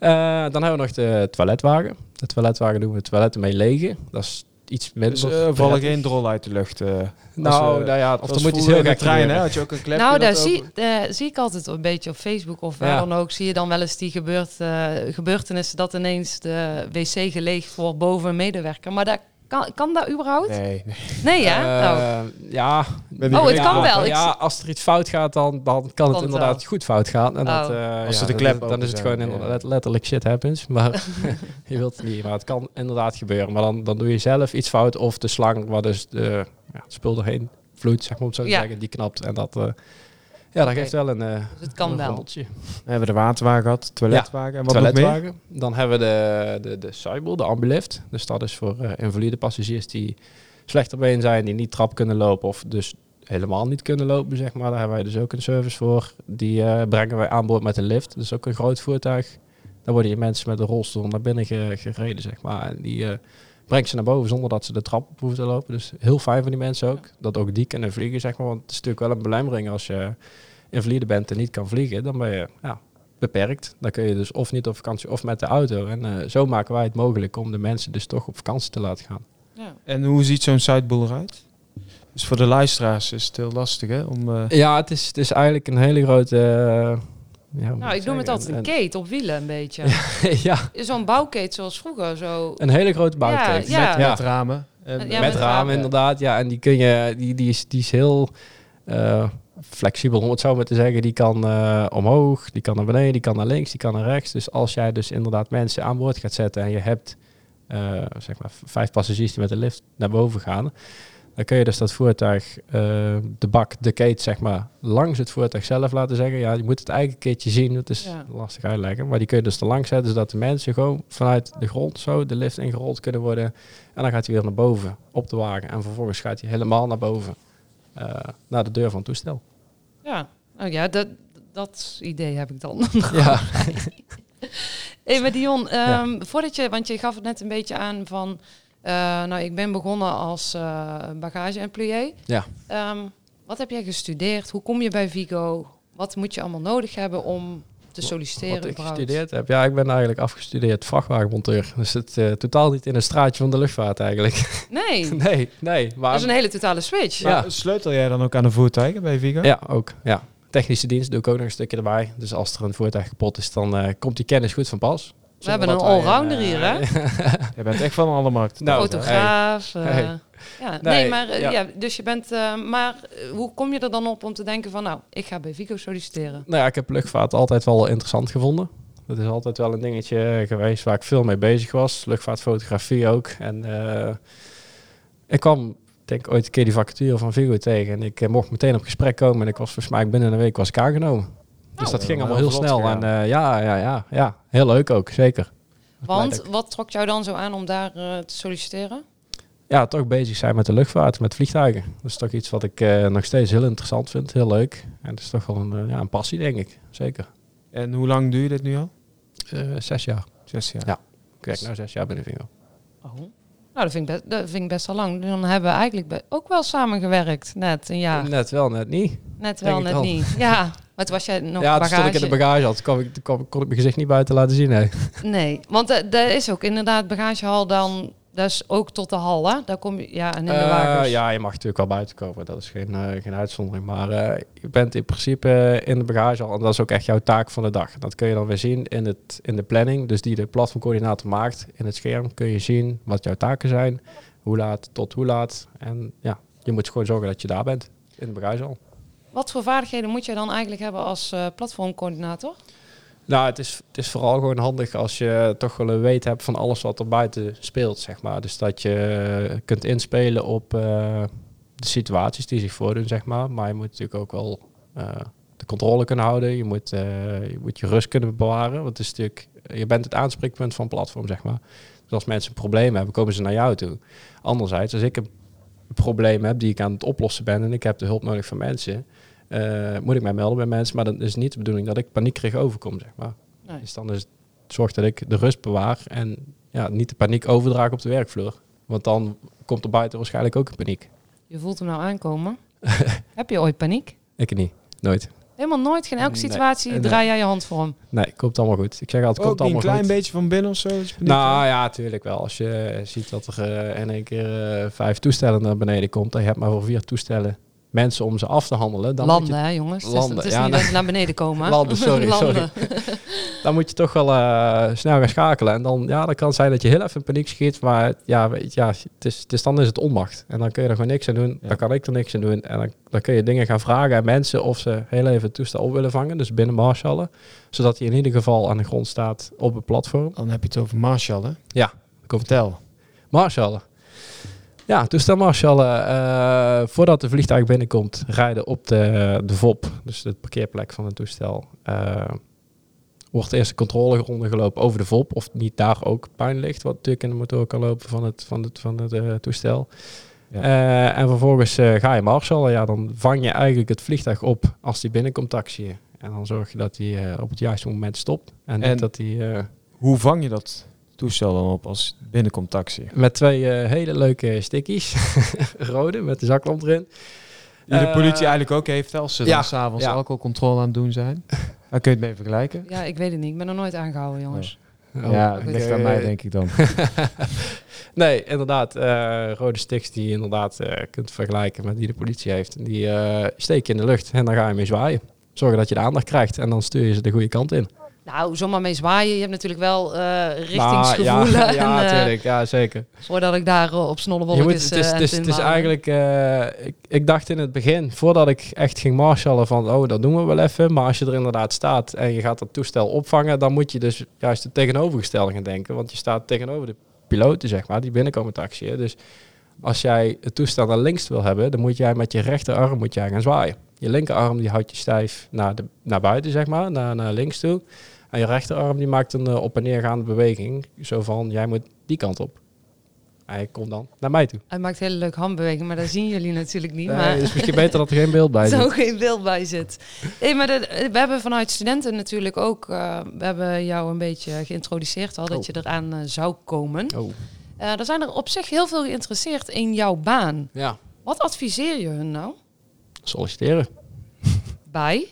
Uh, dan hebben we nog de toiletwagen. De toiletwagen doen we toiletten mee legen. Dat is iets minder. Dus, uh, vallen geen drol uit de lucht. Uh, nou, nou ja, of dan moet je heel gek trein, hè? Had je ook een Nou, daar zie, uh, zie ik altijd een beetje op Facebook of waar dan ook. Zie je dan wel eens die gebeurt, gebeurtenissen dat ineens de wc geleegd wordt boven een medewerker. Maar daar kan, kan dat überhaupt? Nee. Nee, nee ja? Uh, ja. Oh, het kan wel. Ja, als er iets fout gaat, dan, dan kan het inderdaad goed fout gaan. En oh. dat, uh, als ja, de klep dan, is het gewoon ja. letterlijk shit happens. Maar je wilt het niet. Maar het kan inderdaad gebeuren. Maar dan, dan doe je zelf iets fout of de slang waar dus de, ja, het spul doorheen vloeit, zeg maar om zo te zeggen, die knapt. En dat... Uh, ja, dat geeft wel een. Uh, dus het kan wel. We hebben de waterwagen gehad, toiletwagen. en wat toiletwagen. Dan hebben we de, de, de Cyber, de ambulift. Dus dat is voor uh, invalide passagiers die slechter been zijn, die niet trap kunnen lopen of dus helemaal niet kunnen lopen, zeg maar. Daar hebben wij dus ook een service voor. Die uh, brengen wij aan boord met een lift. Dus ook een groot voertuig. Daar worden je mensen met een rolstoel naar binnen gereden, zeg maar. En die brengt ze naar boven zonder dat ze de trap op hoeven te lopen. Dus heel fijn van die mensen ook. Dat ook die kunnen vliegen, zeg maar. Want het is natuurlijk wel een belemmering als je invalide bent en niet kan vliegen. Dan ben je ja, beperkt. Dan kun je dus of niet op vakantie of met de auto. En uh, zo maken wij het mogelijk om de mensen dus toch op vakantie te laten gaan. Ja. En hoe ziet zo'n siteboel eruit? Dus voor de luisteraars is het heel lastig hè? Om, uh... Ja, het is, het is eigenlijk een hele grote... Uh, ja, nou, ik noem het altijd een kate op wielen een beetje. ja. Zo'n bouwkate zoals vroeger. Zo. Een hele grote bouwkate. Ja, Met, met, ramen. En, met, met, ramen, inderdaad. Ja, en die kun je, die, die, is, die is heel uh, flexibel, om het zo maar te zeggen. Die kan uh, omhoog, die kan naar beneden, die kan naar links, die kan naar rechts. Dus als jij dus inderdaad mensen aan boord gaat zetten en je hebt uh, zeg maar vijf passagiers die met de lift naar boven gaan, dan kun je dus dat voertuig, uh, de bak, de kate, zeg maar, langs het voertuig zelf laten zeggen. Ja, je moet het eigen keertje zien, dat is lastig uitleggen. Maar die kun je dus te lang zetten, zodat de mensen gewoon vanuit de grond zo de lift ingerold kunnen worden. En dan gaat hij weer naar boven op de wagen. En vervolgens gaat hij helemaal naar boven, uh, naar de deur van het toestel. Ja, oh ja, dat, dat idee heb ik dan. ja. hey, maar Dion, um, voordat je, want je gaf het net een beetje aan van uh, nou, ik ben begonnen als uh, bagage-employé. Ja. Um, wat heb jij gestudeerd? Hoe kom je bij Vigo? Wat moet je allemaal nodig hebben om te solliciteren? Wat ik gestudeerd heb? Ja, ik ben eigenlijk afgestudeerd vrachtwagenmonteur. Dus het uh, totaal niet in een straatje van de luchtvaart eigenlijk. Nee. nee, nee. Maar, dat is een hele totale switch. Ja. Sleutel jij dan ook aan de voertuigen bij Vigo? Ja, ook. Ja. Technische dienst doe ik ook nog een stukje erbij. Dus als er een voertuig kapot is, dan komt die kennis goed van pas. We hebben een allrounder hier, hè? je bent echt van alle markten. Nou, Fotograaf. Hey. Uh, Ja, nee, maar uh, ja. dus je bent. Uh, maar hoe kom je er dan op om te denken van, nou, ik ga bij Vico solliciteren? Nou ja, ik heb luchtvaart altijd wel interessant gevonden. Dat is altijd wel een dingetje geweest waar ik veel mee bezig was. Luchtvaartfotografie ook. En ik kwam, denk ooit een keer die vacature van Vigo tegen. En ik mocht meteen op gesprek komen. En ik was volgens mij binnen een week was ik aangenomen. Dus dat ging allemaal heel snel. En uh, ja, ja, ja, ja, heel leuk ook, zeker. Want wat trok jou dan zo aan om daar uh, te solliciteren? ja, toch bezig zijn met de luchtvaart, met vliegtuigen. Dat is toch iets wat ik eh, nog steeds heel interessant vind, heel leuk. En het is toch wel een, eh, ja, een passie, denk ik. Zeker. En hoe lang doe je dit nu al? Uh, zes jaar. Zes jaar. Ja. Ik werk nou zes jaar binnen Vingo. Oh. Nou, dat vind, ik best, dat vind ik best wel lang. Dan hebben we eigenlijk ook wel samengewerkt, net een jaar. Net wel, net niet. Net wel, net niet. Ja, maar toen was jij nog Ja, toen stond ik in de bagage had, kon ik, kon, kon ik mijn gezicht niet buiten laten zien. Nee. Nee, want er er is ook inderdaad bagagehal dan... Dat is ook tot de hal, hè? Daar kom je... Ja, en in de Eh, ja, je mag natuurlijk wel buiten komen. Dat is geen, eh, geen uitzondering. Maar eh, je bent in principe in de bagage al. En dat is ook echt jouw taak van de dag. Dat kun je dan weer zien in, het, in de planning. Dus die de platformcoördinator maakt. In het scherm kun je zien wat jouw taken zijn. Hoe laat tot hoe laat. En ja, je moet gewoon zorgen dat je daar bent. In de bagage al. Wat voor vaardigheden moet je dan eigenlijk hebben als platformcoördinator? Nou, het is, het is vooral gewoon handig als je toch wel een weet hebt van alles wat er buiten speelt, zeg maar. Dus dat je kunt inspelen op eh, de situaties die zich voordoen, zeg maar. Maar je moet natuurlijk ook wel eh, de controle kunnen houden. Je moet, eh, je moet je rust kunnen bewaren. Want het is natuurlijk, je bent het aanspreekpunt van platform, zeg maar. Dus als mensen een probleem hebben, komen ze naar jou toe. Anderzijds, als ik een probleem heb die ik aan het oplossen ben en ik heb de hulp nodig van mensen, eh, moet ik mij melden bij mensen. Maar dan is niet de bedoeling dat ik paniekerig overkom, zeg maar. Nee. Dus dan is het zorg dat ik de rust bewaar en ja, niet de paniek overdraag op de werkvloer. Want dan komt er buiten waarschijnlijk ook een paniek. Je voelt hem nou aankomen. Heb je ooit paniek? Ik niet. Nooit. Helemaal nooit. Geen elke situatie Nee. draai jij je hand voor hem. Nee, komt allemaal goed. Ik zeg altijd, Ook komt niet een allemaal klein goed. beetje van binnen of zo? dat je paniek Nou ja, tuurlijk wel. Als je ziet dat er eh, in één keer eh, vijf toestellen naar beneden komt, en je hebt maar voor vier toestellen mensen om ze af te handelen, dan moet landen, je hè jongens? Het is- Landen, het is ja, niet nee. dat ze naar beneden komen. Landen, sorry, Landen. dan moet je toch wel eh, snel gaan schakelen. En dan, ja, dat kan zijn dat je heel even in paniek schiet. Maar ja, weet ja het is, het is, dan is het onmacht. En dan kun je er gewoon niks aan doen. Ja. Dan kan ik er niks aan doen. En dan, dan kun je dingen gaan vragen aan mensen of ze heel even het toestel op willen vangen. Dus binnen marshallen. Zodat hij in ieder geval aan de grond staat op het platform. Dan heb je het over Marshall, hè? Ja, Vertel. Marshallen. Ja, toestel marshallen. eh voordat de vliegtuig binnenkomt, rijden op de, de VOP, dus de parkeerplek van het toestel. eh, wordt eerst de controleronde gelopen over de VOP, of niet daar ook puin ligt, wat natuurlijk in de motor kan lopen van het, van het, van het eh, toestel. Ja. Eh, en vervolgens eh, ga je marshallen. Ja, dan vang je eigenlijk het vliegtuig op als die binnenkomt taxiën. En dan zorg je dat hij eh, op het juiste moment stopt. En, En- dat hij... eh, Hoe vang je dat toestel dan op als binnenkomt taxi? Met twee eh, hele leuke stickies. Rode, met de zaklamp erin. Die de Eh, politie eigenlijk ook heeft als ze ja, dan s'avonds ja. alcoholcontrole aan het doen zijn. Daar kun je het mee vergelijken. Ja, ik weet het niet. Ik ben er nooit aangehouden, jongens. Oh, ja, dat ligt aan mij denk ik dan. nee, inderdaad. eh, rode sticks die je inderdaad eh, kunt vergelijken met die de politie heeft. En Die eh, steek je in de lucht en dan ga je mee zwaaien. Zorgen dat je de aandacht krijgt en dan stuur je ze de goede kant in. Nou, zomaar mee zwaaien. Je hebt natuurlijk wel eh Maar richtingsgevoel. ja, en, ja, eh, natuurlijk. Ja, zeker. voordat ik daar eh, op snollebolletjes moet, het is, het is, het is eigenlijk... ik, ik dacht in het begin, voordat ik echt ging marshallen van... Oh, dat doen we wel even. Maar als je er inderdaad staat en je gaat dat toestel opvangen... dan moet je dus juist het tegenovergestelde gaan denken. Want je staat tegenover de piloten, zeg maar, die binnenkomen taxiën. Dus als jij het toestel naar links wil hebben... dan moet jij met je rechterarm moet jij gaan zwaaien. Je linkerarm die houdt je stijf naar, de, naar buiten, zeg maar, naar, naar links toe. En je rechterarm die maakt een eh, op- en neergaande beweging. Zo van, jij moet die kant op. Hij komt dan naar mij toe. Hij maakt hele leuke handbewegingen, maar dat zien jullie natuurlijk niet. Nee, maar het is misschien beter dat er geen beeld bij zo zit. geen beeld bij zit. Hey, maar de- we hebben vanuit studenten natuurlijk ook... eh, we hebben jou een beetje geïntroduceerd al, dat Oh. je eraan eh, zou komen. Oh, Eh, er zijn er op zich heel veel geïnteresseerd in jouw baan. ja. Wat adviseer je hun nou? Solliciteren. Bij?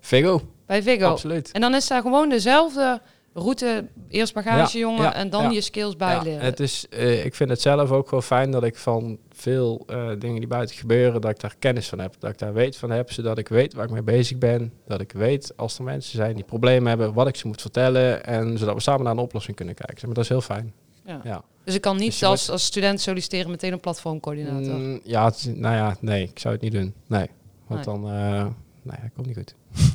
Vigo, Bij Vigo. absoluut. En dan is daar gewoon dezelfde route. Eerst bagage, Ja, en dan ja. je skills Ja, bijleren. het is, eh, ik vind het zelf ook wel fijn dat ik van veel eh, dingen die buiten gebeuren, dat ik daar kennis van heb. Dat ik daar weet van heb, zodat ik weet waar ik mee bezig ben. Dat ik weet als er mensen zijn die problemen hebben, wat ik ze moet vertellen. En zodat we samen naar een oplossing kunnen kijken. Zeg Maar dat is heel fijn. Ja. Dus ik kan niet Dus als, moet- als student solliciteren meteen een platformcoördinator. Mm, ja, het nou ja, nee, ik zou het niet doen. Nee, want Nee. dan, eh nee, dat komt niet goed.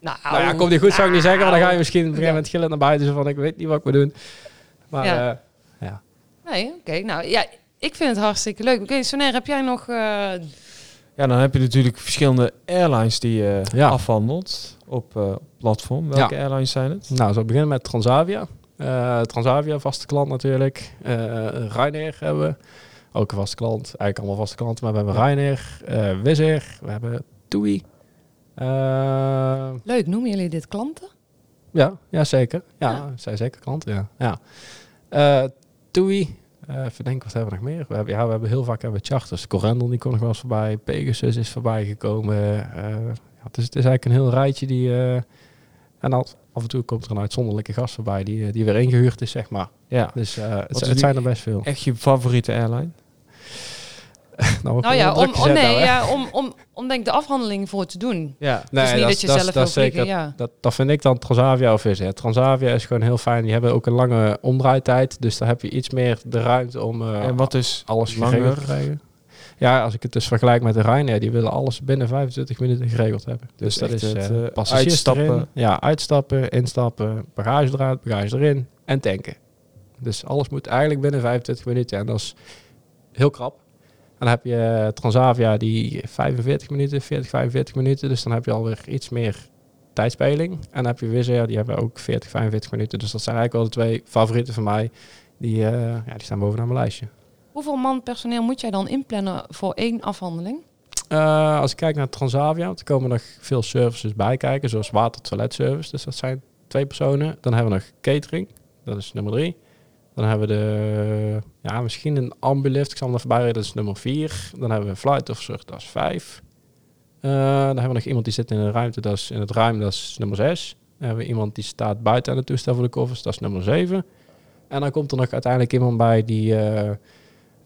Nou, Nou ja, komt niet goed, zou ik niet zeggen. Maar dan ga je misschien op een gegeven Ja. moment gillen naar buiten. Zo van, ik weet niet wat ik moet doen. Maar Ja. ja, ja. Nee, oké. Nou ja, ik vind het hartstikke leuk. Oké, Sonair, heb jij nog... eh, Ja, dan heb je natuurlijk verschillende airlines die je Ja. afhandelt op eh, platform. Welke airlines zijn het? Nou, zo beginnen met Transavia. Eh, Transavia, vaste klant natuurlijk. Eh Ryanair hebben we. Ook een vaste klant. Eigenlijk allemaal vaste klanten. Maar we hebben Ryanair, uh, Wizz Air, we hebben TUI. Uh, Leuk, noemen jullie dit klanten? Ja, ja zeker. Ja, ja. zijn zeker klanten, ja. ja. Uh, TUI, uh, even denken, wat hebben we nog meer? We hebben, ja, we hebben heel vaak hebben charters. Corendon, die kon nog wel eens voorbij. Pegasus is voorbij gekomen. ja, het, is, het is eigenlijk een heel rijtje die... en af en toe komt er een uitzonderlijke gast voorbij die, die weer ingehuurd is, zeg maar. Ja. Dus het, het zijn er best veel. Echt je favoriete airline? nou, nou ja, om, oh, nee, nou, ja, om, om, om denk de afhandeling voor te doen. Ja, nee, dus niet dat, dat je dat, zelf dat, zeker, ja. dat, dat vind ik dan Transavia of is. Transavia is gewoon heel fijn. Die hebben ook een lange omdraaitijd, dus daar heb je iets meer de ruimte om uh, en wat is alles langer te krijgen. Ja, als ik het dus vergelijk met de Ryanair, die willen alles binnen 25 minuten geregeld hebben. Dus, dus dat is het, uh, passagiers uitstappen. Ja, uitstappen, instappen, bagage eruit, bagage erin en tanken. Dus alles moet eigenlijk binnen 25 minuten. En dat is heel krap dan heb je Transavia die 45 minuten, 40, 45 minuten. Dus dan heb je alweer iets meer tijdspeling. En dan heb je Wizz Air, die hebben ook 40, 45 minuten. Dus dat zijn eigenlijk wel de twee favorieten van mij. Die, uh, ja, die staan bovenaan mijn lijstje. Hoeveel man personeel moet jij dan inplannen voor één afhandeling? Uh, als ik kijk naar Transavia, want er komen nog veel services bij kijken, zoals water-toiletservice. Dus dat zijn twee personen. Dan hebben we nog catering, dat is nummer drie. Dan hebben we de, ja, misschien een ambulift. Ik zal er voorbij rijden, dat is nummer 4. Dan hebben we een flight officer, dat is 5. Uh, eh, dan hebben we nog iemand die zit in de ruimte, dat is in het ruim, dat is nummer 6. Dan hebben we iemand die staat buiten aan het toestel voor de koffers, dat is nummer 7. En dan komt er nog uiteindelijk iemand bij die uh,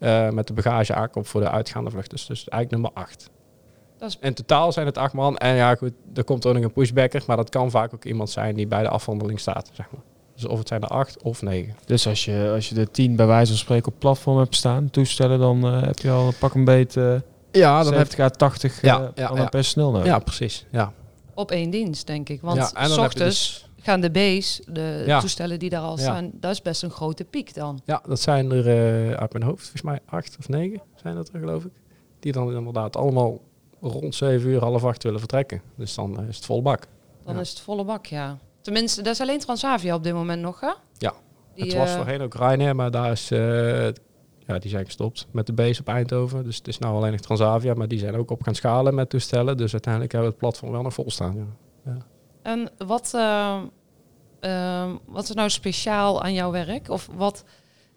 uh, met de bagage aankomt voor de uitgaande vlucht. Dus, dus eigenlijk nummer 8. Dat is... In totaal zijn het 8 man. En ja, goed, er komt ook nog een pushbacker, maar dat kan vaak ook iemand zijn die bij de afhandeling staat, zeg maar. Dus of het zijn er acht of negen. Dus als je, als je de tien bij wijze van spreken op platform hebt staan, toestellen, dan uh, heb je al pak een beet uh, ja, dan 70 heb... 80 ja, uh, ja, ja. personeel nodig. Ja, precies. Ja. Op één dienst, denk ik. Want ja, s ochtends dus... gaan de B's, de toestellen die daar al staan, dat is best een grote piek dan. Ja, dat zijn er uit mijn hoofd, volgens mij acht of negen zijn dat er, geloof ik. Die dan inderdaad allemaal rond zeven uur, half acht willen vertrekken. Dus dan is het volle bak. Dan is het volle bak, ja. Tenminste, dat is alleen Transavia op dit moment nog, hè? Ja, die, het was uh, voorheen ook Ryanair, maar daar is, uh, ja, die zijn gestopt met de base op Eindhoven. Dus het is nou alleen nog Transavia, maar die zijn ook op gaan schalen met toestellen. Dus uiteindelijk hebben we het platform wel nog vol staan. Ja. ja. En wat, uh, wat is nou speciaal aan jouw werk? Of wat,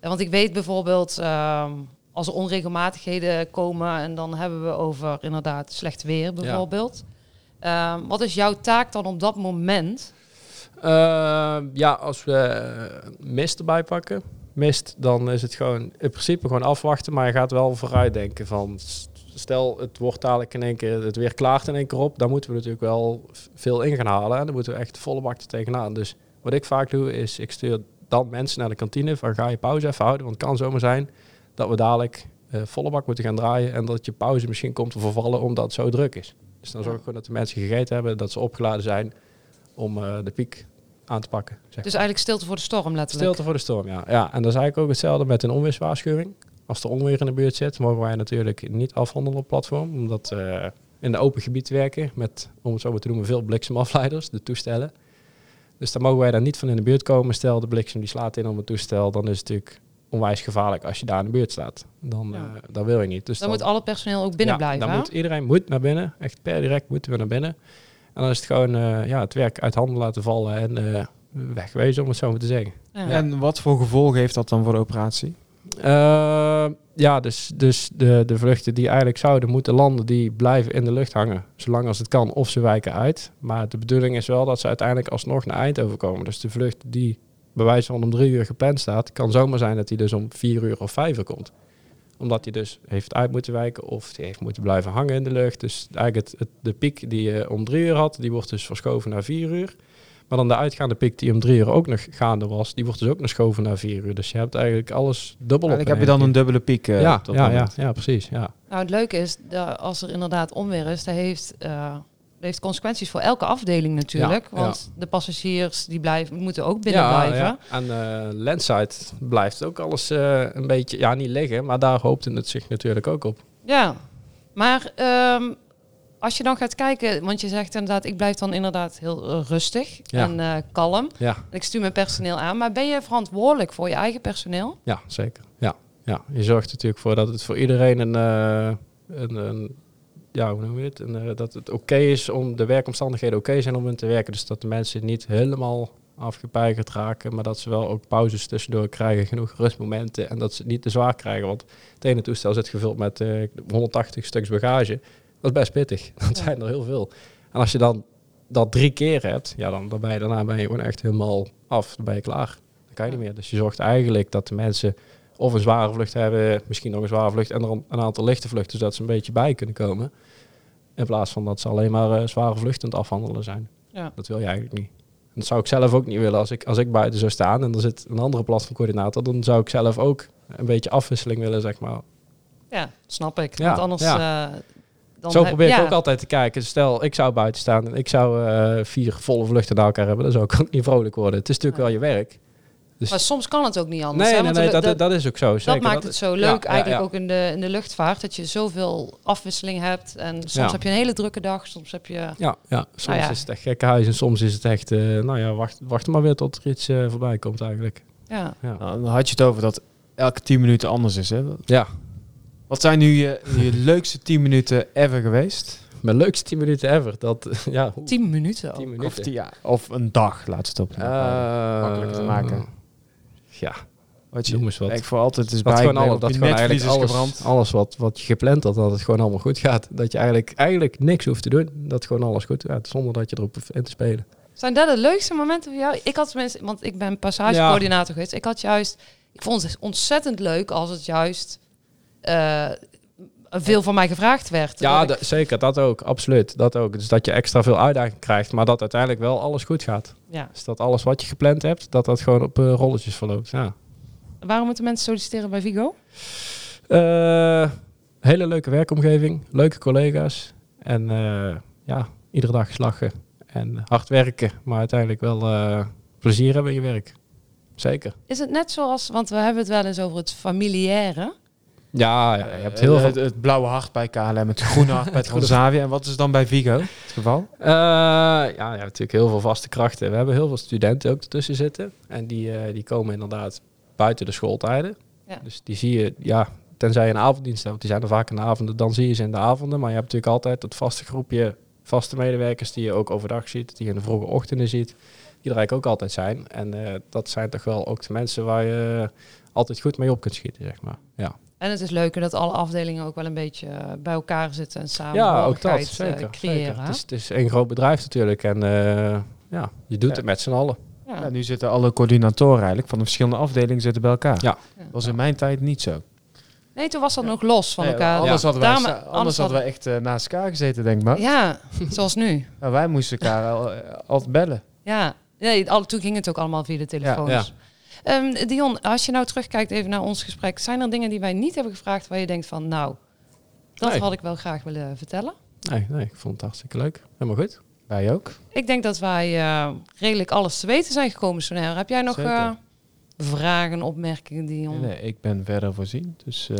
want ik weet bijvoorbeeld ehm, als er onregelmatigheden komen en dan hebben we over inderdaad slecht weer bijvoorbeeld. Ja. Ehm, wat is jouw taak dan op dat moment? Uh, ja, als we mist erbij pakken, mist, dan is het gewoon in principe gewoon afwachten. Maar je gaat wel vooruit denken van, stel het wordt dadelijk in één keer, het weer klaart in één keer op. Dan moeten we natuurlijk wel veel in gaan halen. En dan moeten we echt volle bak er tegenaan. Dus wat ik vaak doe, is ik stuur dan mensen naar de kantine van ga je pauze even houden. Want het kan zomaar zijn dat we dadelijk uh, volle bak moeten gaan draaien. En dat je pauze misschien komt te vervallen omdat het zo druk is. Dus dan zorg ik gewoon dat de mensen gegeten hebben, dat ze opgeladen zijn om uh, de piek aan te pakken. Zeg dus eigenlijk stilte voor de storm letterlijk? Stilte voor de storm, ja. ja. En dat is eigenlijk ook hetzelfde met een onweerswaarschuwing. Als er onweer in de buurt zit, mogen wij natuurlijk niet afhandelen op platform. Omdat uh, in de open gebied werken met, om het zo maar te noemen, veel bliksemafleiders, de toestellen. Dus dan mogen wij daar niet van in de buurt komen. Stel de bliksem die slaat in op het toestel, dan is het natuurlijk onwijs gevaarlijk als je daar in de buurt staat. Dan, ja. uh, dan wil je niet. Dus dan, dan, moet alle personeel ook binnen ja, blijven. Dan moet iedereen moet naar binnen. Echt per direct moeten we naar binnen. En dan is het gewoon uh, ja, het werk uit handen laten vallen en uh, wegwezen, om het zo maar te zeggen. Ja. En wat voor gevolgen heeft dat dan voor de operatie? Uh, ja, dus, dus de, de vluchten die eigenlijk zouden moeten landen, die blijven in de lucht hangen. Zolang als het kan, of ze wijken uit. Maar de bedoeling is wel dat ze uiteindelijk alsnog naar Eindhoven komen. Dus de vlucht die bij wijze van om drie uur gepland staat, kan zomaar zijn dat die dus om vier uur of vijf uur komt omdat hij dus heeft uit moeten wijken of die heeft moeten blijven hangen in de lucht. Dus eigenlijk het, de piek die je om drie uur had, die wordt dus verschoven naar vier uur. Maar dan de uitgaande piek die om drie uur ook nog gaande was, die wordt dus ook nog geschoven naar vier uur. Dus je hebt eigenlijk alles dubbel op. heb je dan een dubbele piek. Uh, ja, ja, ja, ja, precies. Ja. Nou, het leuke is, dat als er inderdaad onweer is, dat heeft... Uh, heeft consequenties voor elke afdeling natuurlijk. want de passagiers die blijven, moeten ook binnen ja, blijven. Ja. En uh, landside blijft ook alles uh, een beetje, ja niet liggen, maar daar hoopte het zich natuurlijk ook op. Ja, maar um, als je dan gaat kijken, want je zegt inderdaad, ik blijf dan inderdaad heel uh, rustig en uh, kalm. Ja. Ik stuur mijn personeel aan, maar ben je verantwoordelijk voor je eigen personeel? Ja, zeker. Ja. Ja, je zorgt natuurlijk voor dat het voor iedereen een, uh, een, een, ja, hoe noem je het? Uh, dat het oké is om de werkomstandigheden oké zijn om in te werken. Dus dat de mensen niet helemaal afgepeigerd raken, maar dat ze wel ook pauzes tussendoor krijgen, genoeg rustmomenten en dat ze het niet te zwaar krijgen. Want het ene toestel zit gevuld met uh, 180 stuks bagage. Dat is best pittig. Dat zijn er heel veel. En als je dan dat drie keer hebt, ja, dan, dan ben je daarna ben je gewoon echt helemaal af. Dan ben je klaar. Dan kan je niet meer. Dus je zorgt eigenlijk dat de mensen of een zware vlucht hebben, misschien nog een zware vlucht en er een, aantal lichte vluchten, zodat ze een beetje bij kunnen komen. In plaats van dat ze alleen maar uh, zware vluchten afhandelen zijn. Ja. Dat wil je eigenlijk niet. En dat zou ik zelf ook niet willen. Als ik, als ik buiten zou staan en er zit een andere platformcoördinator, dan zou ik zelf ook een beetje afwisseling willen, zeg maar. Ja, snap ik. Ja, Want anders... Ja. Uh, dan Zo probeer ik ook altijd te kijken. Stel, ik zou buiten staan en ik zou uh, vier volle vluchten naar elkaar hebben, dan zou ik ook niet vrolijk worden. Het is natuurlijk wel je werk. Dus maar soms kan het ook niet anders. Nee, nee, nee dat, dat, is ook zo. Zeker. Dat maakt het zo leuk eigenlijk ook in de, in de luchtvaart. Dat je zoveel afwisseling hebt. En soms heb je een hele drukke dag. Soms heb je... Ja, ja soms nou is het echt gekke huis. En soms is het echt... Uh, nou ja, wacht, wacht maar weer tot er iets uh, voorbij komt eigenlijk. Ja. Nou, dan had je het over dat elke tien minuten anders is. Hè? Ja. Wat zijn nu je, je leukste tien minuten ever geweest? Mijn leukste 10 minuten ever. Dat, ja, 10 minuten? 10 minuten. Of, ja, of een dag, laat het op. Uh, makkelijk te maken ja, wat je, wat. Ik voor altijd is bij gewoon alles, dat gewoon eigenlijk alles, alles wat, wat je gepland had, dat het gewoon allemaal goed gaat. Dat je eigenlijk, eigenlijk niks hoeft te doen. Dat gewoon alles goed gaat, zonder dat je erop hoeft in te spelen. Zijn dat de leukste momenten voor jou? Ik had mensen, want ik ben passagecoördinator geweest. Ik had juist, ik vond het ontzettend leuk als het juist uh, veel van mij gevraagd werd. Ja, zeker. Dat ook. Absoluut. Dat ook. Dus dat je extra veel uitdaging krijgt, maar dat uiteindelijk wel alles goed gaat. Ja. Dus dat alles wat je gepland hebt, dat dat gewoon op uh, rolletjes verloopt. Ja. Waarom moeten mensen solliciteren bij Vigo? Uh, hele leuke werkomgeving, leuke collega's en uh, ja, iedere dag lachen en hard werken, maar uiteindelijk wel plezier hebben in je werk. Zeker. Is het net zoals, want we hebben het wel eens over het familiaire. Ja, ja, je hebt heel veel... Het, blauwe hart bij KLM, het groene hart bij Transavia. En wat is dan bij Vigo het geval? Uh, ja, ja, natuurlijk heel veel vaste krachten. We hebben heel veel studenten ook ertussen zitten. En die, uh, die komen inderdaad buiten de schooltijden. Ja. Dus die zie je, ja, tenzij je een avonddienst hebt, die zijn er vaak in de avonden, dan zie je ze in de avonden. Maar je hebt natuurlijk altijd het vaste groepje vaste medewerkers die je ook overdag ziet, die je in de vroege ochtenden ziet, die er eigenlijk ook altijd zijn. En uh, dat zijn toch wel ook de mensen waar je altijd goed mee op kunt schieten, zeg maar. Ja. En het is leuker dat alle afdelingen ook wel een beetje eh, bij elkaar zitten en samen ja, ook dat, eh, zeker, creëren. Het, is, het is een groot bedrijf natuurlijk en uh, ja, je doet het met z'n allen. Ja. ja. nu zitten alle coördinatoren eigenlijk van de verschillende afdelingen zitten bij elkaar. Ja. Dat was in mijn tijd niet zo. Nee, toen was dat nog los van elkaar. Anders hadden wij, Daarom, anders hadden we echt uh, naast elkaar gezeten, denk ik maar. Ja, zoals nu. Nou, wij moesten elkaar al, altijd bellen. Ja, nee, al, toen ging het ook allemaal via de telefoons. Um, Dion, als je nou terugkijkt even naar ons gesprek, zijn er dingen die wij niet hebben gevraagd waar je denkt van, nou, dat had ik wel graag willen vertellen? Nee, nee, ik vond het hartstikke leuk. Helemaal goed. Wij ook. Ik denk dat wij uh, redelijk alles te weten zijn gekomen, Sonair. Heb jij nog uh, vragen, opmerkingen, Dion? Nee, nee, ik ben verder voorzien, dus... Uh,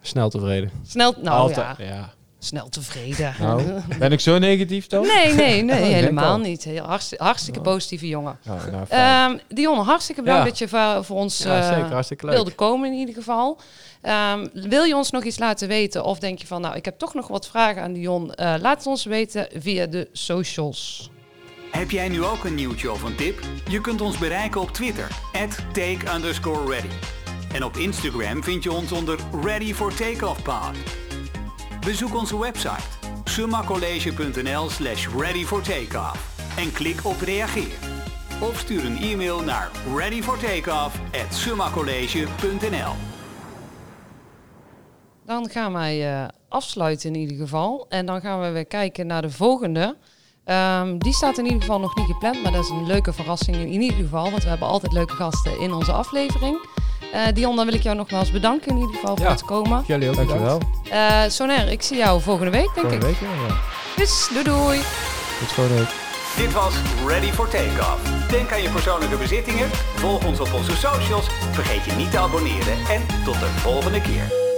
snel tevreden. Snel, nou ja. ja snel tevreden. Nou, ben ik zo negatief dan? Nee, nee, nee, oh, helemaal niet. Heel hartstikke, hartstikke positieve jongen. Oh, nou, um, Dion, hartstikke bedankt dat je voor, voor ons uh, wilde komen in ieder geval. Um, wil je ons nog iets laten weten of denk je van, nou, ik heb toch nog wat vragen aan Dion? Uh, laat het ons weten via de socials. Heb jij nu ook een nieuwtje of een tip? Je kunt ons bereiken op Twitter, take underscore ready. En op Instagram vind je ons onder Ready for Takeoff Pod. Bezoek onze website summacollege.nl slash ready en klik op reageer. Of stuur een e-mail naar readyfortakeoff at summacollege.nl Dan gaan wij uh, afsluiten in ieder geval. En dan gaan we weer kijken naar de volgende. Um, die staat in ieder geval nog niet gepland, maar dat is een leuke verrassing in ieder geval. Want we hebben altijd leuke gasten in onze aflevering. Uh, Dion, dan wil ik jou nogmaals bedanken in ieder geval voor het komen. Jullie ook, dankjewel. Uh, Soner, ik zie jou volgende week, denk volgende ik. Week, ja, ja. Dus, doei doei. Tot volgende week. Dit was Ready for Takeoff. Denk aan je persoonlijke bezittingen, volg ons op onze socials, vergeet je niet te abonneren en tot de volgende keer.